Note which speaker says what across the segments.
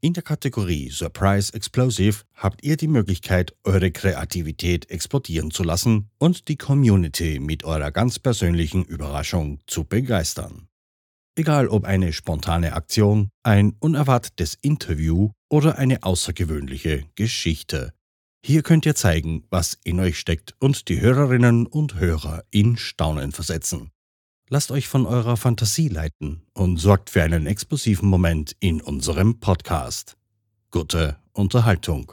Speaker 1: In der Kategorie Surprise Explosive habt ihr die Möglichkeit, eure Kreativität explodieren zu lassen und die Community mit eurer ganz persönlichen Überraschung zu begeistern. Egal ob eine spontane Aktion, ein unerwartetes Interview oder eine außergewöhnliche Geschichte. Hier könnt ihr zeigen, was in euch steckt und die Hörerinnen und Hörer in Staunen versetzen. Lasst euch von eurer Fantasie leiten und sorgt für einen explosiven Moment in unserem Podcast. Gute Unterhaltung.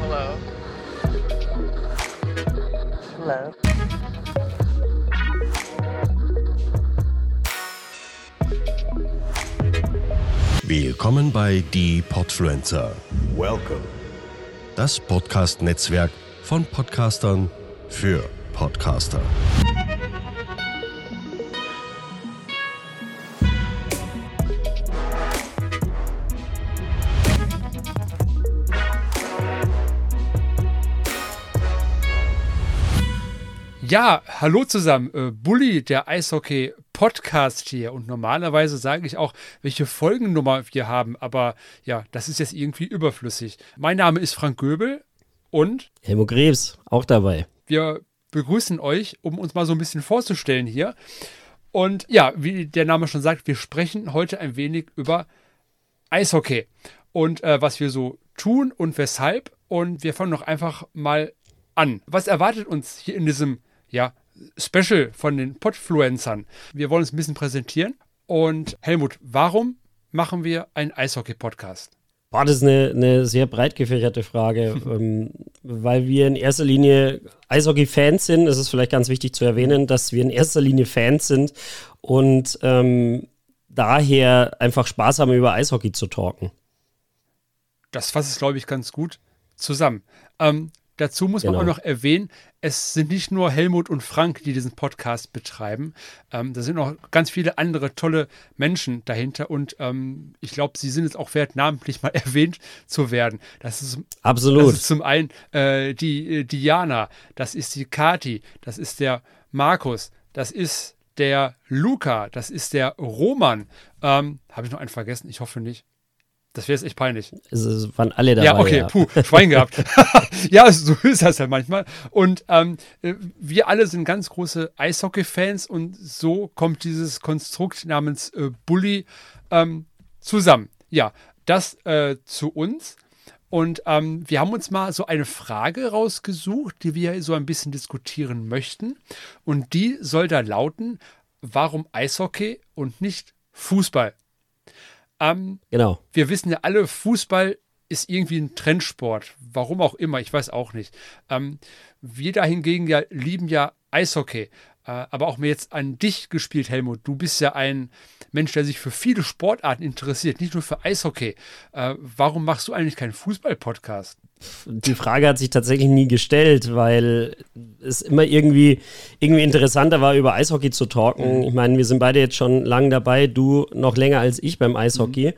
Speaker 2: Hello. Hello.
Speaker 1: Willkommen bei Die Podfluencer. Welcome. Das Podcast-Netzwerk von Podcastern für Podcaster.
Speaker 3: Ja, hallo zusammen. Äh, Bully, der Eishockey-Podcast hier. Und normalerweise sage ich auch, welche Folgennummer wir haben. Aber ja, das ist jetzt irgendwie überflüssig. Mein Name ist Frank Göbel und
Speaker 4: Helmut Krebs, auch dabei.
Speaker 3: wir begrüßen euch, um uns mal so ein bisschen vorzustellen hier. Und ja, wie der Name schon sagt, wir sprechen heute ein wenig über Eishockey und äh, was wir so tun und weshalb. Und wir fangen doch einfach mal an. Was erwartet uns hier in diesem ja, Special von den Podfluencern? Wir wollen uns ein bisschen präsentieren. Und Helmut, warum machen wir einen Eishockey-Podcast?
Speaker 4: Boah, das ist eine, eine sehr breit gefächerte Frage, ähm, weil wir in erster Linie Eishockey-Fans sind. Es ist vielleicht ganz wichtig zu erwähnen, dass wir in erster Linie Fans sind und ähm, daher einfach Spaß haben, über Eishockey zu talken.
Speaker 3: das fasst es, glaube ich, ganz gut zusammen. Ähm, dazu muss man
Speaker 4: Genau.
Speaker 3: auch noch erwähnen, es sind nicht nur Helmut und Frank, die diesen Podcast betreiben. Ähm, da sind noch ganz viele andere tolle Menschen dahinter und ähm, ich glaube, sie sind jetzt auch wert, namentlich mal erwähnt zu werden. Das ist,
Speaker 4: Absolut.
Speaker 3: das ist zum einen äh, die äh, Diana, das ist die Kati, das ist der Markus, das ist der Luca, das ist der Roman. Ähm, Habe ich noch einen vergessen? Ich hoffe nicht. Das wäre jetzt echt peinlich.
Speaker 4: es, waren alle dabei.
Speaker 3: Ja, okay, puh, Schwein gehabt. ja, so ist das ja manchmal. Und ähm, äh, wir alle sind ganz große Eishockey-Fans und so kommt dieses Konstrukt namens äh, Bully ähm, zusammen. Ja, das äh, zu uns. Und ähm, wir haben uns mal so eine Frage rausgesucht, die wir so ein bisschen diskutieren möchten. Und die soll da lauten, warum Eishockey und nicht Fußball? Ähm,
Speaker 4: Genau.
Speaker 3: wir wissen ja alle, Fußball ist irgendwie ein Trendsport. Warum auch immer, ich weiß auch nicht. Ähm, wir da hingegen ja lieben ja Eishockey. Äh, aber auch mir jetzt an dich gespielt, Helmut. Du bist ja ein Mensch, der sich für viele Sportarten interessiert, nicht nur für Eishockey. Äh, warum machst du eigentlich keinen Fußball-Podcast?
Speaker 4: Die Frage hat sich tatsächlich nie gestellt, weil es immer irgendwie, irgendwie interessanter war, über Eishockey zu talken. Ich meine, wir sind beide jetzt schon lange dabei, du noch länger als ich beim Eishockey.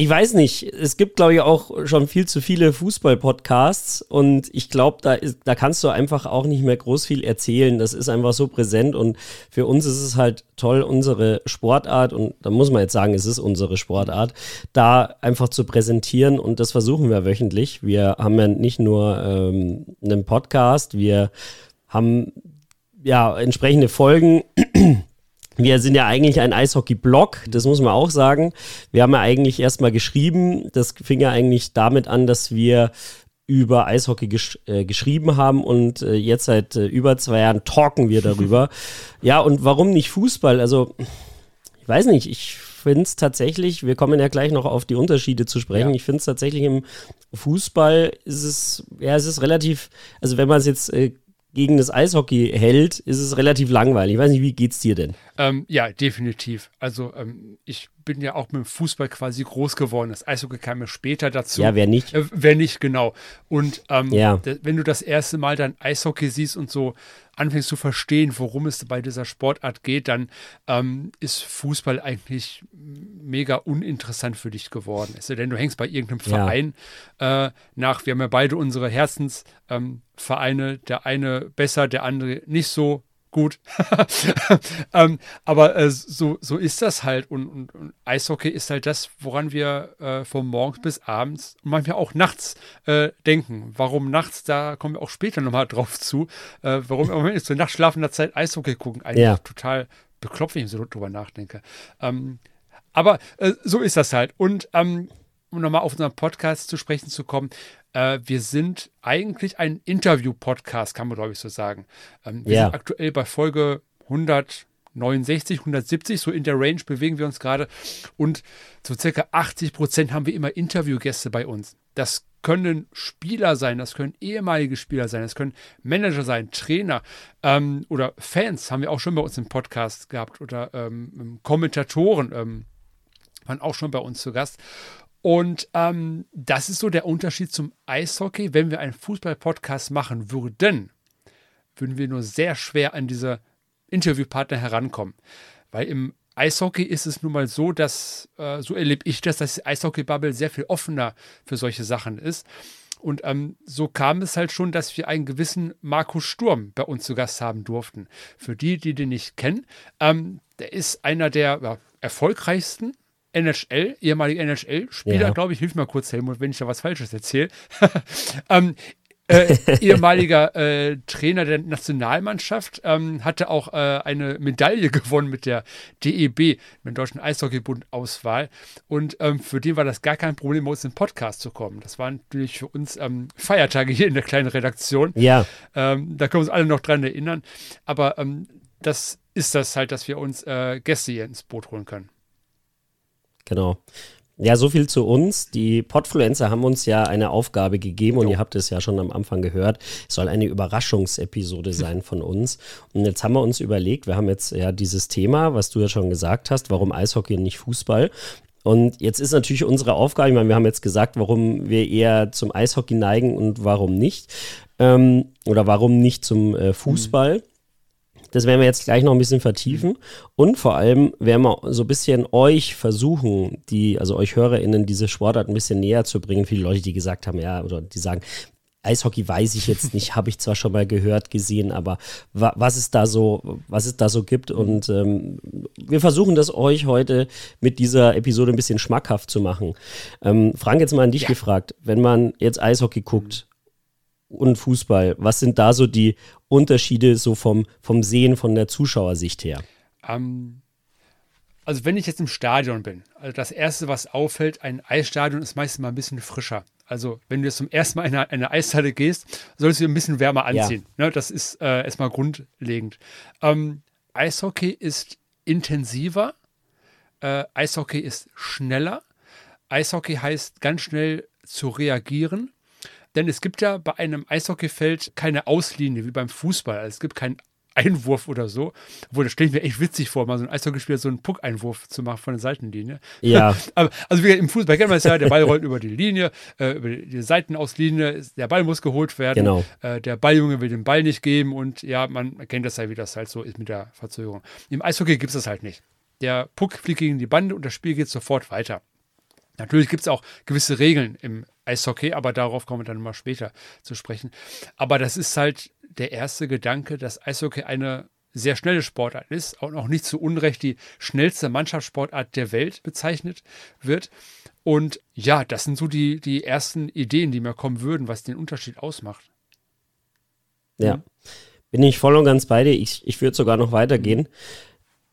Speaker 4: Ich weiß nicht, es gibt, glaube ich, auch schon viel zu viele Fußball-Podcasts und ich glaube, da, da kannst du einfach auch nicht mehr groß viel erzählen. Das ist einfach so präsent und für uns ist es halt toll, unsere Sportart und da muss man jetzt sagen, es ist unsere Sportart, da einfach zu präsentieren und das versuchen wir wöchentlich. Wir haben ja nicht nur ähm, einen Podcast, wir haben ja entsprechende Folgen. Wir sind ja eigentlich ein Eishockey-Blog, das muss man auch sagen. Wir haben ja eigentlich erstmal geschrieben. Das fing ja eigentlich damit an, dass wir über Eishockey gesch äh, geschrieben haben und äh, jetzt seit äh, über zwei Jahren talken wir darüber. ja, und warum nicht Fußball? Also, ich weiß nicht, ich finde es tatsächlich, wir kommen ja gleich noch auf die Unterschiede zu sprechen.
Speaker 3: Ja.
Speaker 4: Ich finde es tatsächlich im Fußball ist es, ja, es ist relativ, also wenn man es jetzt äh, gegen das Eishockey hält, ist es relativ langweilig. Ich weiß nicht, wie geht's dir denn?
Speaker 3: Ähm, ja, definitiv. Also ähm, ich bin ja auch mit dem Fußball quasi groß geworden. Das Eishockey kam ja später dazu.
Speaker 4: Ja, wer nicht?
Speaker 3: Äh, wer nicht, genau. Und ähm,
Speaker 4: Ja.
Speaker 3: wenn du das erste Mal dann Eishockey siehst und so anfängst zu verstehen, worum es bei dieser Sportart geht, dann ähm, ist Fußball eigentlich mega uninteressant für dich geworden. Sei denn, du hängst bei irgendeinem
Speaker 4: Ja.
Speaker 3: Verein äh, nach. Wir haben ja beide unsere Herzensvereine, ähm, der eine besser, der andere nicht so gut. ähm, aber äh, so, so ist das halt. Und, und, und, Eishockey ist halt das, woran wir äh, von morgens bis abends und manchmal auch nachts äh, denken. Warum nachts, da kommen wir auch später nochmal drauf zu. Äh, warum wir zur nachtschlafender Zeit Eishockey gucken. Eigentlich ja. total beklopft, wenn ich so drüber nachdenke. Ähm, aber äh, so ist das halt. Und ähm, um nochmal auf unseren Podcast zu sprechen zu kommen, äh, wir sind eigentlich ein Interview-Podcast, kann man glaube ich so sagen. Ähm, wir ja. sind aktuell bei Folge 169, 170, so in der Range bewegen wir uns gerade. Und so circa 80 Prozent haben wir immer Interviewgäste bei uns. Das können Spieler sein, das können ehemalige Spieler sein, das können Manager sein, Trainer ähm, oder Fans haben wir auch schon bei uns im Podcast gehabt oder ähm, Kommentatoren ähm, waren auch schon bei uns zu Gast. Und ähm, das ist so der Unterschied zum Eishockey. Wenn wir einen Fußball-Podcast machen würden, würden wir nur sehr schwer an diese Interviewpartner herankommen. Weil im Eishockey ist es nun mal so, dass, äh, so erlebe ich das, dass die Eishockey-Bubble sehr viel offener für solche Sachen ist. Und ähm, so kam es halt schon, dass wir einen gewissen Markus Sturm bei uns zu Gast haben durften. Für die, die den nicht kennen, ähm, der ist einer der ja, erfolgreichsten NHL, ehemaliger NHL-Spieler, ja. glaube ich, hilf mir kurz, Helmut, wenn ich da was Falsches erzähle. ähm, äh, ehemaliger äh, Trainer der Nationalmannschaft, ähm, hatte auch äh, eine Medaille gewonnen mit der DEB, mit dem Deutschen Eishockeybund-Auswahl. Und ähm, für den war das gar kein Problem, bei uns in den Podcast zu kommen. Das waren natürlich für uns ähm, Feiertage hier in der kleinen Redaktion.
Speaker 4: Ja.
Speaker 3: Ähm, da können wir uns alle noch dran erinnern. Aber ähm, das ist das halt, dass wir uns äh, Gäste hier ins Boot holen können.
Speaker 4: Genau. Ja, so viel zu uns. Die Podfluencer haben uns ja eine Aufgabe gegeben und jo. ihr habt es ja schon am Anfang gehört. Es soll eine Überraschungsepisode sein von uns. Und jetzt haben wir uns überlegt, wir haben jetzt ja dieses Thema, was du ja schon gesagt hast, warum Eishockey und nicht Fußball. Und jetzt ist natürlich unsere Aufgabe, ich meine, wir haben jetzt gesagt, warum wir eher zum Eishockey neigen und warum nicht. Ähm, oder warum nicht zum äh, Fußball. Mhm. Das werden wir jetzt gleich noch ein bisschen vertiefen. Und vor allem werden wir so ein bisschen euch versuchen, die, also euch HörerInnen, diese Sportart ein bisschen näher zu bringen. Viele Leute, die gesagt haben, ja, oder die sagen, Eishockey weiß ich jetzt nicht, habe ich zwar schon mal gehört, gesehen, aber wa was es da so, was es da so gibt. Und ähm, wir versuchen das euch heute mit dieser Episode ein bisschen schmackhaft zu machen. Ähm, Frank, jetzt mal an dich ja. gefragt, wenn man jetzt Eishockey guckt, und Fußball? Was sind da so die Unterschiede so vom, vom Sehen, von der Zuschauersicht her?
Speaker 3: Ähm, also wenn ich jetzt im Stadion bin, also das Erste, was auffällt, ein Eisstadion ist meistens mal ein bisschen frischer. Also wenn du jetzt zum ersten Mal in eine, eine Eishalle gehst, solltest du ein bisschen wärmer anziehen. Ja. Ne, das ist äh, erstmal grundlegend. Ähm, Eishockey ist intensiver, äh, Eishockey ist schneller. Eishockey heißt ganz schnell zu reagieren. Denn es gibt ja bei einem Eishockeyfeld keine Auslinie wie beim Fußball. Also es gibt keinen Einwurf oder so. Obwohl, das stelle ich mir echt witzig vor, mal so ein Eishockeyspieler so einen Puck-Einwurf zu machen von der Seitenlinie.
Speaker 4: Ja.
Speaker 3: Aber, also wie im Fußball kennt man es ja, der Ball rollt über die Linie, äh, über die Seitenauslinie, der Ball muss geholt werden.
Speaker 4: Genau.
Speaker 3: Äh, der Balljunge will den Ball nicht geben und ja, man kennt das ja, wie das halt so ist mit der Verzögerung. Im Eishockey gibt es das halt nicht. Der Puck fliegt gegen die Bande und das Spiel geht sofort weiter. Natürlich gibt es auch gewisse Regeln im Eishockey, aber darauf kommen wir dann mal später zu sprechen. Aber das ist halt der erste Gedanke, dass Eishockey eine sehr schnelle Sportart ist und auch nicht zu Unrecht die schnellste Mannschaftssportart der Welt bezeichnet wird. Und ja, das sind so die, die ersten Ideen, die mir kommen würden, was den Unterschied ausmacht.
Speaker 4: Ja, bin ich voll und ganz bei dir. Ich, ich würde sogar noch weitergehen.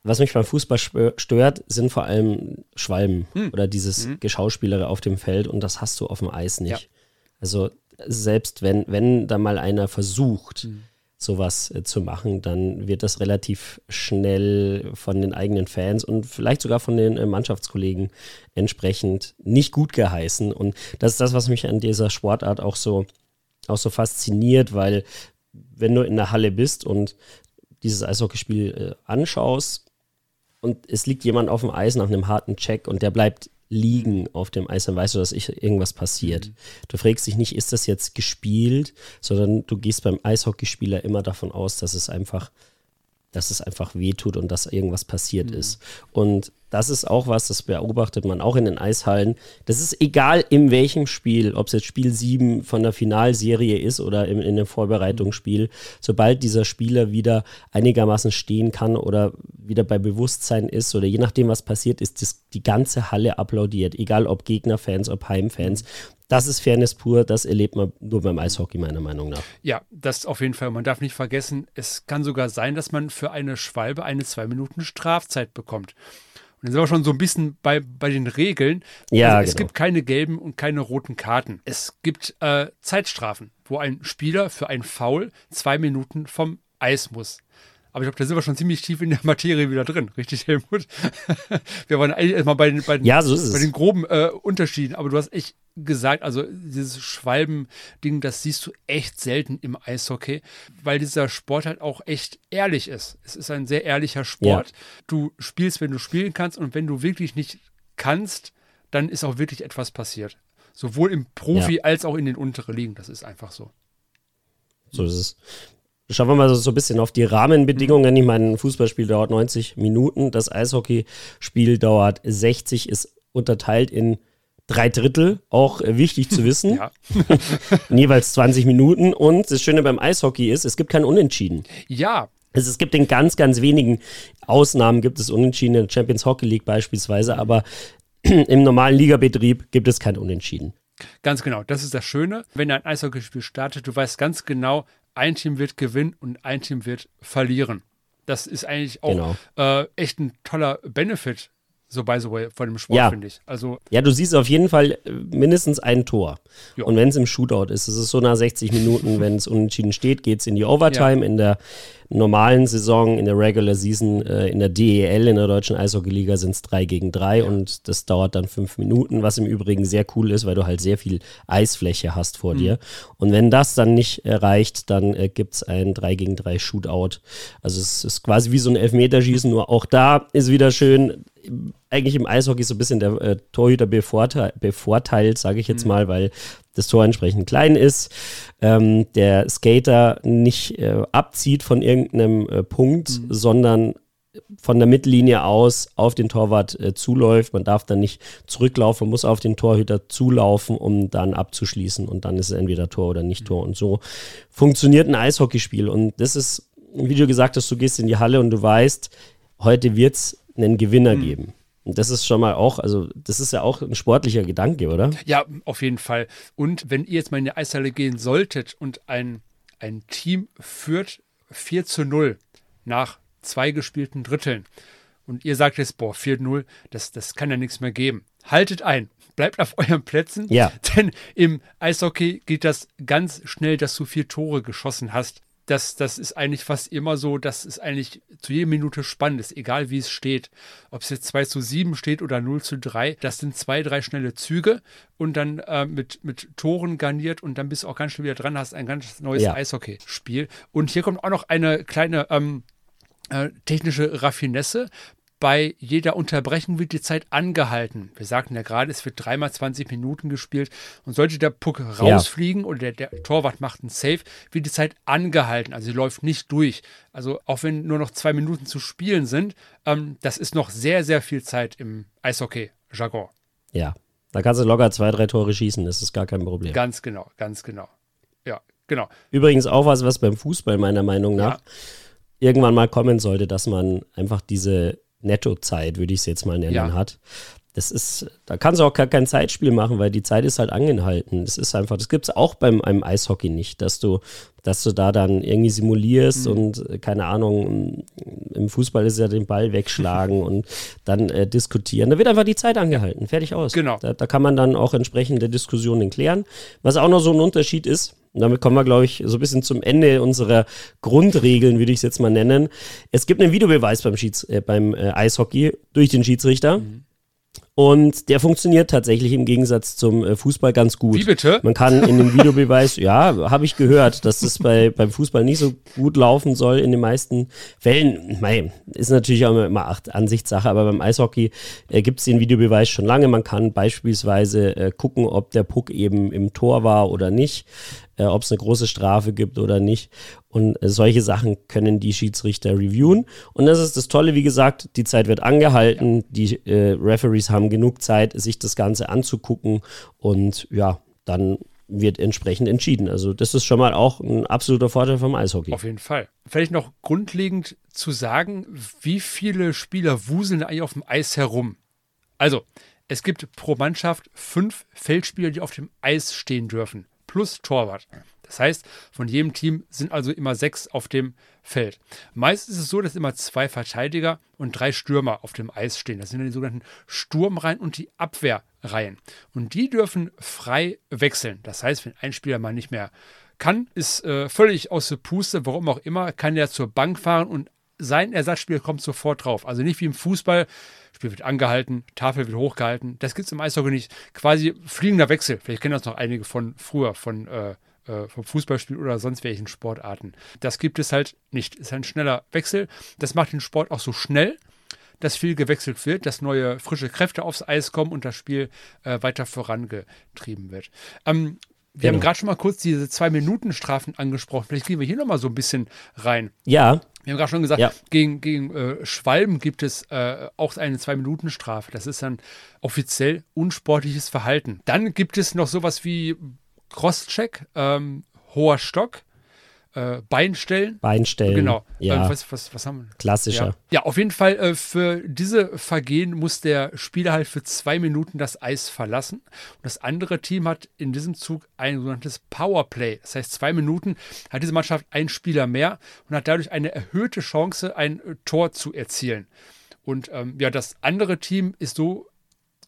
Speaker 4: Was mich beim Fußball stört, sind vor allem Schwalben hm. oder dieses hm. Geschauspielere auf dem Feld und das hast du auf dem Eis nicht. Ja. Also selbst wenn, wenn da mal einer versucht, hm. sowas äh, zu machen, dann wird das relativ schnell von den eigenen Fans und vielleicht sogar von den äh, Mannschaftskollegen entsprechend nicht gut geheißen. Und das ist das, was mich an dieser Sportart auch so, auch so fasziniert, weil wenn du in der Halle bist und dieses Eishockeyspiel äh, anschaust, und es liegt jemand auf dem Eis nach einem harten Check und der bleibt liegen auf dem Eis, dann weißt du, dass irgendwas passiert. Mhm. Du fragst dich nicht, ist das jetzt gespielt, sondern du gehst beim Eishockeyspieler immer davon aus, dass es einfach, dass es einfach wehtut und dass irgendwas passiert mhm. ist. Und das ist auch was, das beobachtet man auch in den Eishallen. Das ist egal in welchem Spiel, ob es jetzt Spiel 7 von der Finalserie ist oder in, in einem Vorbereitungsspiel. Sobald dieser Spieler wieder einigermaßen stehen kann oder wieder bei Bewusstsein ist oder je nachdem, was passiert, ist das, die ganze Halle applaudiert. Egal ob Gegnerfans, ob Heimfans. Das ist Fairness pur, das erlebt man nur beim Eishockey, meiner Meinung nach.
Speaker 3: Ja, das auf jeden Fall. Man darf nicht vergessen, es kann sogar sein, dass man für eine Schwalbe eine zwei Minuten Strafzeit bekommt. Dann sind wir schon so ein bisschen bei, bei den Regeln.
Speaker 4: Ja,
Speaker 3: also es
Speaker 4: genau.
Speaker 3: gibt keine gelben und keine roten Karten. Es gibt äh, Zeitstrafen, wo ein Spieler für ein Foul zwei Minuten vom Eis muss. Aber ich glaube, da sind wir schon ziemlich tief in der Materie wieder drin, richtig, Helmut? wir waren eigentlich erstmal bei den, bei den,
Speaker 4: Ja, so
Speaker 3: bei den groben äh, Unterschieden, aber du hast echt gesagt, also dieses Schwalben-Ding, das siehst du echt selten im Eishockey, weil dieser Sport halt auch echt ehrlich ist. Es ist ein sehr ehrlicher Sport. Du spielst, wenn du spielen kannst und wenn du wirklich nicht kannst, dann ist auch wirklich etwas passiert. Sowohl im Profi
Speaker 4: Ja.
Speaker 3: als auch in den unteren Ligen. Das ist einfach so.
Speaker 4: So ist es. Schauen wir mal so, ein bisschen auf die Rahmenbedingungen. Ich meine, ein Fußballspiel dauert 90 Minuten, das Eishockeyspiel dauert 60, ist unterteilt in drei Drittel, auch äh, wichtig zu wissen,
Speaker 3: Ja.
Speaker 4: jeweils 20 Minuten. Und das Schöne beim Eishockey ist, es gibt kein Unentschieden.
Speaker 3: Ja,
Speaker 4: Also es gibt in ganz, ganz wenigen Ausnahmen gibt es Unentschieden, in der Champions Hockey League beispielsweise, aber im normalen Ligabetrieb gibt es kein Unentschieden.
Speaker 3: Ganz genau, das ist das Schöne. Wenn ein Eishockeyspiel startet, du weißt ganz genau, ein Team wird gewinnen und ein Team wird verlieren. Das ist eigentlich auch
Speaker 4: Genau.
Speaker 3: äh, echt ein toller Benefit, so by the way, von dem Sport,
Speaker 4: Ja.
Speaker 3: finde ich. Also,
Speaker 4: Ja, du siehst auf jeden Fall äh, mindestens ein Tor.
Speaker 3: Ja.
Speaker 4: Und wenn es im Shootout ist, es ist so nach 60 Minuten, wenn es unentschieden steht, geht es in die Overtime. In der normalen Saison, in der Regular Season, äh, in der DEL, in der deutschen Eishockeyliga, sind es 3 gegen 3 und das dauert dann fünf Minuten, was im Übrigen sehr cool ist, weil du halt sehr viel Eisfläche hast vor dir. Und wenn das dann nicht reicht, dann äh, gibt es ein 3 gegen 3 Shootout. Also es ist quasi wie so ein Elfmeterschießen, nur auch da ist wieder schön, eigentlich im Eishockey so ein bisschen der äh, Torhüter bevorteilt, bevorteilt sage ich jetzt mal, weil das Tor entsprechend klein ist, ähm, der Skater nicht äh, abzieht von irgendeinem äh, Punkt, sondern von der Mittellinie aus auf den Torwart äh, zuläuft. Man darf dann nicht zurücklaufen, man muss auf den Torhüter zulaufen, um dann abzuschließen und dann ist es entweder Tor oder nicht Tor. Und so funktioniert ein Eishockeyspiel. Und das ist, wie du gesagt hast, du gehst in die Halle und du weißt, heute wird es einen Gewinner geben. Das ist schon mal auch, also das ist ja auch ein sportlicher Gedanke, oder?
Speaker 3: ja, auf jeden Fall. Und wenn ihr jetzt mal in die Eishalle gehen solltet und ein, ein Team führt 4 zu 0 nach zwei gespielten Dritteln und ihr sagt jetzt, boah, 4-0, das, das kann ja nichts mehr geben. Haltet ein, bleibt auf euren Plätzen,
Speaker 4: Ja.
Speaker 3: denn im Eishockey geht das ganz schnell, dass du vier Tore geschossen hast. Das, das ist eigentlich fast immer so, dass es eigentlich zu jeder Minute spannend ist, egal wie es steht. Ob es jetzt 2 zu 7 steht oder 0 zu 3, das sind zwei, drei schnelle Züge und dann äh, mit, mit Toren garniert und dann bist du auch ganz schnell wieder dran, hast ein ganz neues
Speaker 4: Ja.
Speaker 3: Eishockeyspiel. Und hier kommt auch noch eine kleine ähm, äh, technische Raffinesse. Bei jeder Unterbrechung wird die Zeit angehalten. Wir sagten ja gerade, es wird dreimal 20 Minuten gespielt und sollte der Puck rausfliegen oder der, der Torwart macht einen Save, wird die Zeit angehalten. Also sie läuft nicht durch. Also auch wenn nur noch zwei Minuten zu spielen sind, ähm, das ist noch sehr, sehr viel Zeit im Eishockey-Jargon.
Speaker 4: Ja. Da kannst du locker zwei, drei Tore schießen, das ist gar kein Problem.
Speaker 3: Ganz genau, ganz genau. Ja, genau.
Speaker 4: Übrigens auch was, was beim Fußball meiner Meinung nach
Speaker 3: Ja.
Speaker 4: irgendwann mal kommen sollte, dass man einfach diese Nettozeit, würde ich es jetzt mal nennen,
Speaker 3: Ja.
Speaker 4: hat. Das ist, da kannst du auch gar kein Zeitspiel machen, weil die Zeit ist halt angehalten. Das ist einfach, das gibt es auch beim einem Eishockey nicht, dass du, dass du da dann irgendwie simulierst
Speaker 3: Mhm.
Speaker 4: und äh, keine Ahnung, im Fußball ist ja den Ball wegschlagen und dann äh, diskutieren. Da wird einfach die Zeit angehalten, fertig aus.
Speaker 3: Genau.
Speaker 4: Da, da kann man dann auch entsprechende Diskussionen klären. Was auch noch so ein Unterschied ist, und damit kommen wir, glaube ich, so ein bisschen zum Ende unserer Grundregeln, würde ich es jetzt mal nennen. Es gibt einen Videobeweis beim, Schieds äh, beim äh, Eishockey durch den Schiedsrichter. Und der funktioniert tatsächlich im Gegensatz zum äh, Fußball ganz gut.
Speaker 3: Wie bitte?
Speaker 4: Man kann in dem Videobeweis, ja, habe ich gehört, dass das bei, beim Fußball nicht so gut laufen soll in den meisten Fällen. Mei, ist natürlich auch immer, Ansichtssache, aber beim Eishockey äh, gibt es den Videobeweis schon lange. Man kann beispielsweise äh, gucken, ob der Puck eben im Tor war oder nicht. Äh, ob es eine große Strafe gibt oder nicht. Und äh, solche Sachen können die Schiedsrichter reviewen. Und das ist das Tolle, wie gesagt, die Zeit wird angehalten, die äh, Referees haben genug Zeit, sich das Ganze anzugucken und ja, dann wird entsprechend entschieden. Also das ist schon mal auch ein absoluter Vorteil vom Eishockey.
Speaker 3: Auf jeden Fall. Vielleicht noch grundlegend zu sagen, wie viele Spieler wuseln eigentlich auf dem Eis herum. Also, es gibt pro Mannschaft fünf Feldspieler, die auf dem Eis stehen dürfen, plus Torwart. Das heißt, von jedem Team sind also immer sechs auf dem Feld. Meist ist es so, dass immer zwei Verteidiger und drei Stürmer auf dem Eis stehen. Das sind dann die sogenannten Sturmreihen und die Abwehrreihen. Und die dürfen frei wechseln. Das heißt, wenn ein Spieler mal nicht mehr kann, ist äh, völlig aus der Puste, warum auch immer, kann er zur Bank fahren und sein Ersatzspieler kommt sofort drauf. Also nicht wie im Fußball, Spiel wird angehalten, Tafel wird hochgehalten. Das gibt es im Eishockey nicht. Quasi fliegender Wechsel. Vielleicht kennen das noch einige von früher, von äh, äh, vom Fußballspiel oder sonst welchen Sportarten. Das gibt es halt nicht. Es ist ein schneller Wechsel. Das macht den Sport auch so schnell, dass viel gewechselt wird, dass neue frische Kräfte aufs Eis kommen und das Spiel äh, weiter vorangetrieben wird. Ähm, wir genau. haben gerade schon mal kurz diese Zwei-Minuten-Strafen angesprochen. Vielleicht gehen wir hier nochmal so ein bisschen rein.
Speaker 4: Ja.
Speaker 3: Wir haben gerade schon gesagt, ja. gegen, gegen äh, Schwalben gibt es äh, auch eine Zwei-Minuten-Strafe. Das ist dann offiziell unsportliches Verhalten. Dann gibt es noch sowas wie Crosscheck, ähm, hoher Stock, äh, Beinstellen.
Speaker 4: Beinstellen.
Speaker 3: Genau.
Speaker 4: Ja.
Speaker 3: Äh, was, was, was haben wir?
Speaker 4: Klassischer.
Speaker 3: Ja. ja, auf jeden Fall äh, für diese Vergehen muss der Spieler halt für zwei Minuten das Eis verlassen. Und das andere Team hat in diesem Zug ein sogenanntes Powerplay. Das heißt, zwei Minuten hat diese Mannschaft einen Spieler mehr und hat dadurch eine erhöhte Chance, ein äh, Tor zu erzielen. Und ähm, ja, das andere Team ist so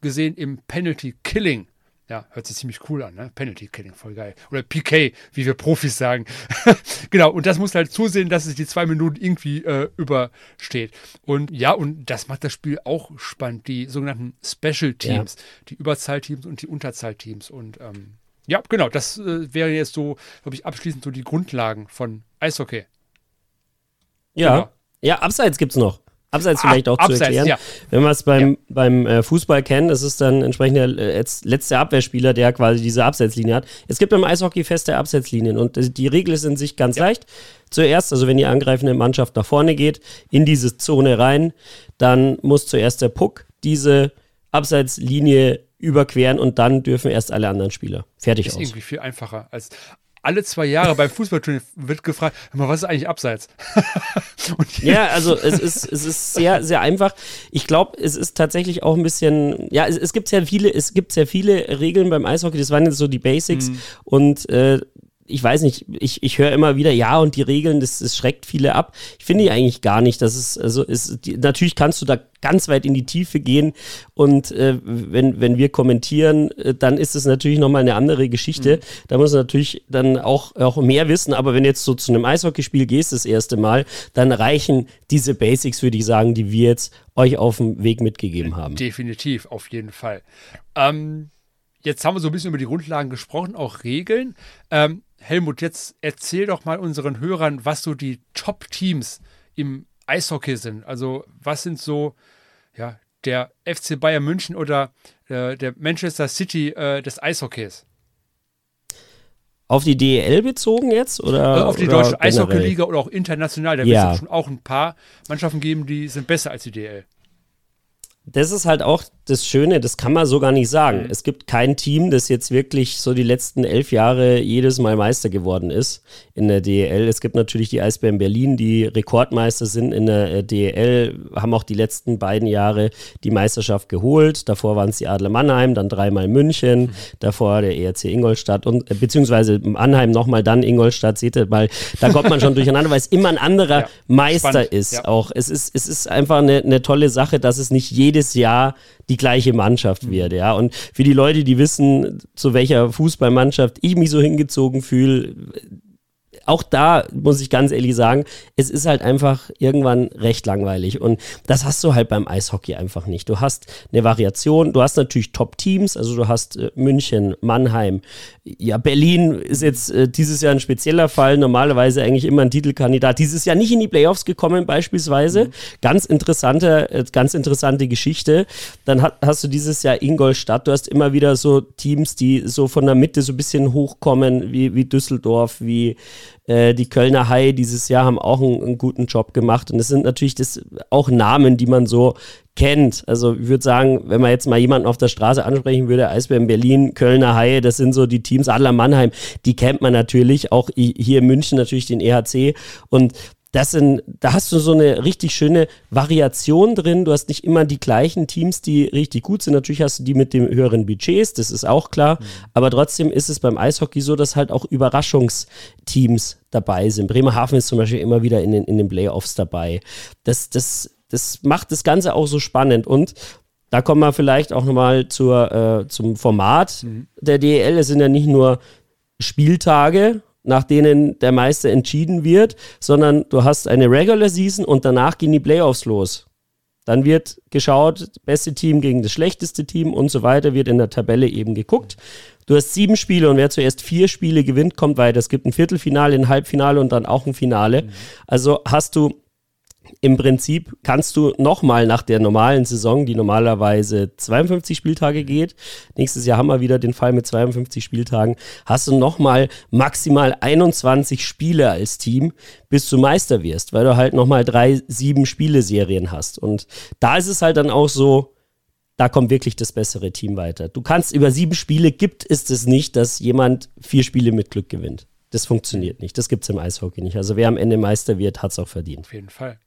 Speaker 3: gesehen im Penalty Killing ja, hört sich ziemlich cool an, ne? Penalty Killing, voll geil. Oder PK, wie wir Profis sagen. genau, und das muss halt zusehen, dass es die zwei Minuten irgendwie äh, übersteht. Und ja, und das macht das Spiel auch spannend. Die sogenannten Special Teams, ja. die Überzahlteams und die Unterzahlteams. Und ähm, ja, genau, das äh, wäre jetzt so, glaube ich, abschließend so die Grundlagen von Eishockey.
Speaker 4: Ja. Genau. Ja, abseits gibt es noch. Abseits vielleicht auch Abseits, zu erklären. Ja. Wenn wir es beim, ja. beim äh, Fußball kennen, das ist dann entsprechend der äh, letzte Abwehrspieler, der quasi diese Abseitslinie hat. Es gibt beim Eishockey feste Abseitslinien und die Regel ist in sich ganz ja. leicht. Zuerst, also wenn die angreifende Mannschaft nach vorne geht, in diese Zone rein, dann muss zuerst der Puck diese Abseitslinie überqueren und dann dürfen erst alle anderen Spieler. Fertig
Speaker 3: ist
Speaker 4: aus.
Speaker 3: Ist irgendwie viel einfacher als alle zwei Jahre beim Fußballturnier wird gefragt, was ist eigentlich abseits?
Speaker 4: ja, also es ist, es ist sehr, sehr einfach. Ich glaube, es ist tatsächlich auch ein bisschen, ja, es, es, gibt sehr viele, es gibt sehr viele Regeln beim Eishockey, das waren jetzt so die Basics mhm. und äh, ich weiß nicht, ich, ich höre immer wieder, ja, und die Regeln, das, das schreckt viele ab. Ich finde die eigentlich gar nicht. Das ist, also ist, die, natürlich kannst du da ganz weit in die Tiefe gehen und äh, wenn, wenn wir kommentieren, äh, dann ist es natürlich nochmal eine andere Geschichte. Mhm. Da muss man natürlich dann auch, auch mehr wissen, aber wenn jetzt so zu einem Eishockeyspiel gehst das erste Mal, dann reichen diese Basics, würde ich sagen, die wir jetzt euch auf dem Weg mitgegeben haben.
Speaker 3: Definitiv, auf jeden Fall. Ähm, jetzt haben wir so ein bisschen über die Grundlagen gesprochen, auch Regeln. Ähm, Helmut, jetzt erzähl doch mal unseren Hörern, was so die Top-Teams im Eishockey sind. Also was sind so, ja, der FC Bayern München oder äh, der Manchester City äh, des Eishockeys?
Speaker 4: Auf die DEL bezogen jetzt? Oder,
Speaker 3: also auf die oder deutsche Eishockey-Liga oder auch international. Da ja. wird es schon auch ein paar Mannschaften geben, die sind besser als die DEL
Speaker 4: das ist halt auch das Schöne, das kann man so gar nicht sagen. Mhm. Es gibt kein Team, das jetzt wirklich so die letzten elf Jahre jedes Mal Meister geworden ist in der DEL. Es gibt natürlich die Eisbären Berlin, die Rekordmeister sind in der äh, DEL, haben auch die letzten beiden Jahre die Meisterschaft geholt. Davor waren es die Adler Mannheim, dann dreimal München, mhm. davor der ERC Ingolstadt und äh, beziehungsweise Mannheim nochmal, dann Ingolstadt. Seht ihr, weil da kommt man schon durcheinander, weil es immer ein anderer ja, Meister spannend. ist. Ja. Auch es ist, es ist einfach eine, eine tolle Sache, dass es nicht jede jedes Jahr die gleiche Mannschaft mhm. wird, ja. Und für die Leute, die wissen, zu welcher Fußballmannschaft ich mich so hingezogen fühle, auch da muss ich ganz ehrlich sagen, es ist halt einfach irgendwann recht langweilig. Und das hast du halt beim Eishockey einfach nicht. Du hast eine Variation, du hast natürlich Top-Teams, also du hast äh, München, Mannheim. Ja, Berlin ist jetzt äh, dieses Jahr ein spezieller Fall, normalerweise eigentlich immer ein Titelkandidat. Dieses Jahr nicht in die Playoffs gekommen, beispielsweise. Mhm. Ganz interessante, äh, ganz interessante Geschichte. Dann hat, hast du dieses Jahr Ingolstadt, du hast immer wieder so Teams, die so von der Mitte so ein bisschen hochkommen, wie, wie Düsseldorf, wie äh, die Kölner Haie dieses Jahr haben auch einen, einen, guten Job gemacht. Und es sind natürlich das auch Namen, die man so kennt. Also ich würde sagen, wenn man jetzt mal jemanden auf der Straße ansprechen würde, Eisbären Berlin, Kölner Haie, das sind so die Teams, Adler Mannheim, die kennt man natürlich, auch hier in München natürlich den EHC. Und das sind, da hast du so eine richtig schöne Variation drin. Du hast nicht immer die gleichen Teams, die richtig gut sind. Natürlich hast du die mit den höheren Budgets, das ist auch klar. Mhm. Aber trotzdem ist es beim Eishockey so, dass halt auch Überraschungsteams dabei sind. Bremerhaven ist zum Beispiel immer wieder in den, in den Playoffs dabei. Das, das, das macht das Ganze auch so spannend. Und da kommen wir vielleicht auch nochmal zur, äh, zum Format mhm. der DEL. Es sind ja nicht nur Spieltage, nach denen der Meister entschieden wird, sondern du hast eine Regular Season und danach gehen die Playoffs los. Dann wird geschaut, beste Team gegen das schlechteste Team und so weiter, wird in der Tabelle eben geguckt. Du hast sieben Spiele und wer zuerst vier Spiele gewinnt, kommt weiter. Es gibt ein Viertelfinale, ein Halbfinale und dann auch ein Finale. Mhm. Also hast du im Prinzip kannst du nochmal nach der normalen Saison, die normalerweise 52 Spieltage geht, nächstes Jahr haben wir wieder den Fall mit 52 Spieltagen, hast du nochmal maximal 21 Spiele als Team, bis du Meister wirst, weil du halt nochmal drei, sieben Spieleserien hast. Und da ist es halt dann auch so, da kommt wirklich das bessere Team weiter. Du kannst über sieben Spiele, gibt es es nicht, dass jemand vier Spiele mit Glück gewinnt. Das funktioniert nicht. Das gibt es im Eishockey nicht. Also wer am Ende Meister wird, hat es auch verdient.
Speaker 3: Auf jeden Fall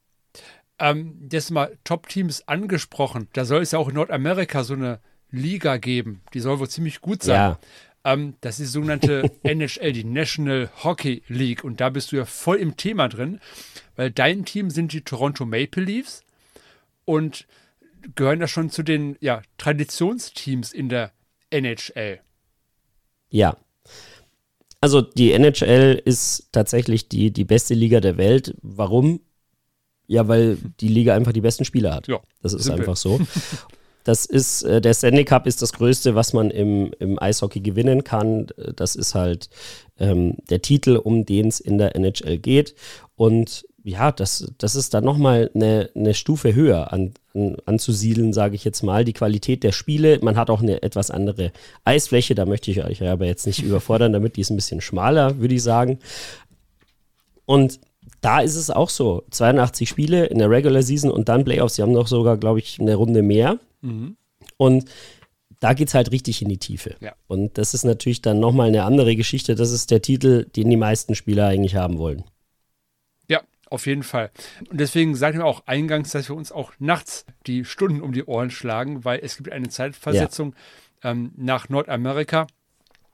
Speaker 3: ähm, jetzt mal Top-Teams angesprochen. Da soll es ja auch in Nordamerika so eine Liga geben. Die soll wohl ziemlich gut sein. Ja. Ähm, das ist die sogenannte NHL, die National Hockey League. Und da bist du ja voll im Thema drin, weil dein Team sind die Toronto Maple Leafs und gehören ja schon zu den ja, Traditionsteams in der NHL.
Speaker 4: Ja. Also die NHL ist tatsächlich die, die beste Liga der Welt. Warum? Ja, weil die Liga einfach die besten Spieler hat. Ja, das ist einfach so. Das ist, äh, der Stanley Cup ist das Größte, was man im, im Eishockey gewinnen kann. Das ist halt ähm, der Titel, um den es in der NHL geht. Und ja, das, das ist dann nochmal eine, eine Stufe höher an, an, anzusiedeln, sage ich jetzt mal. Die Qualität der Spiele, man hat auch eine etwas andere Eisfläche, da möchte ich euch aber jetzt nicht überfordern, damit die ist ein bisschen schmaler, würde ich sagen. Und da ist es auch so. 82 Spiele in der Regular Season und dann Playoffs. Sie haben noch sogar, glaube ich, eine Runde mehr. Mhm. Und da geht es halt richtig in die Tiefe. Ja. Und das ist natürlich dann nochmal eine andere Geschichte. Das ist der Titel, den die meisten Spieler eigentlich haben wollen.
Speaker 3: Ja, auf jeden Fall. Und deswegen sagen wir auch eingangs, dass wir uns auch nachts die Stunden um die Ohren schlagen, weil es gibt eine Zeitversetzung ja. ähm, nach Nordamerika.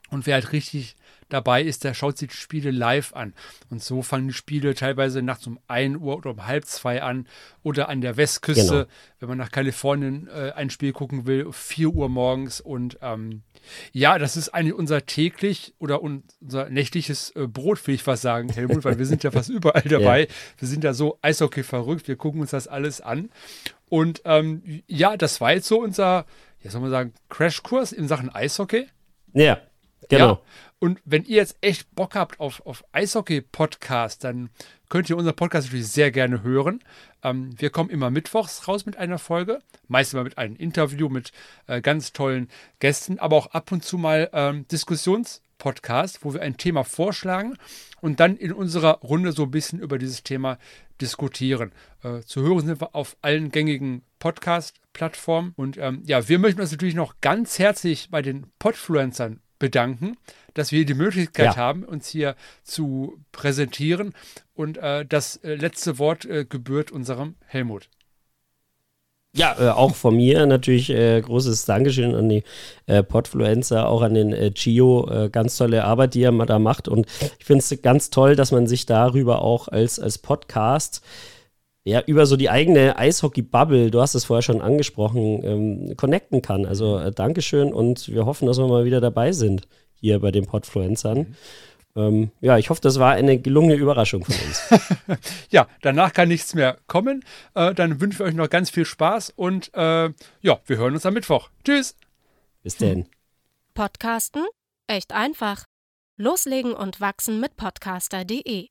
Speaker 3: Und wer halt richtig dabei ist, der schaut sich die Spiele live an. Und so fangen die Spiele teilweise nachts um 1 Uhr oder um halb zwei an oder an der Westküste, genau. wenn man nach Kalifornien äh, ein Spiel gucken will, 4 Uhr morgens. Und ähm, ja, das ist eigentlich unser täglich oder unser nächtliches äh, Brot, will ich fast sagen, Helmut, weil wir sind ja fast überall dabei. Ja. Wir sind ja so Eishockey verrückt, wir gucken uns das alles an. Und ähm, ja, das war jetzt so unser, ja, soll man sagen, Crashkurs in Sachen Eishockey.
Speaker 4: Ja, genau. Ja,
Speaker 3: und wenn ihr jetzt echt Bock habt auf, auf Eishockey-Podcast, dann könnt ihr unseren Podcast natürlich sehr gerne hören. Ähm, wir kommen immer mittwochs raus mit einer Folge, meist immer mit einem Interview mit äh, ganz tollen Gästen, aber auch ab und zu mal ähm, Diskussionspodcast, wo wir ein Thema vorschlagen und dann in unserer Runde so ein bisschen über dieses Thema diskutieren. Äh, zu hören sind wir auf allen gängigen Podcast-Plattformen. Und ähm, ja, wir möchten uns natürlich noch ganz herzlich bei den Podfluencern bedanken, dass wir die Möglichkeit ja. haben, uns hier zu präsentieren. Und äh, das äh, letzte Wort äh, gebührt unserem Helmut.
Speaker 4: Ja, äh, auch von mir natürlich äh, großes Dankeschön an die äh, Podfluencer, auch an den äh, Gio. Äh, ganz tolle Arbeit, die er da macht. Und ich finde es ganz toll, dass man sich darüber auch als, als Podcast ja, über so die eigene Eishockey-Bubble, du hast es vorher schon angesprochen, ähm, connecten kann. Also äh, Dankeschön und wir hoffen, dass wir mal wieder dabei sind hier bei den Podfluencern. Mhm. ähm, ja, ich hoffe, das war eine gelungene Überraschung von uns.
Speaker 3: ja, danach kann nichts mehr kommen. Äh, dann wünschen wir euch noch ganz viel Spaß und äh, ja, wir hören uns am Mittwoch. Tschüss.
Speaker 4: Bis denn.
Speaker 5: Podcasten? Echt einfach. Loslegen und wachsen mit podcaster.de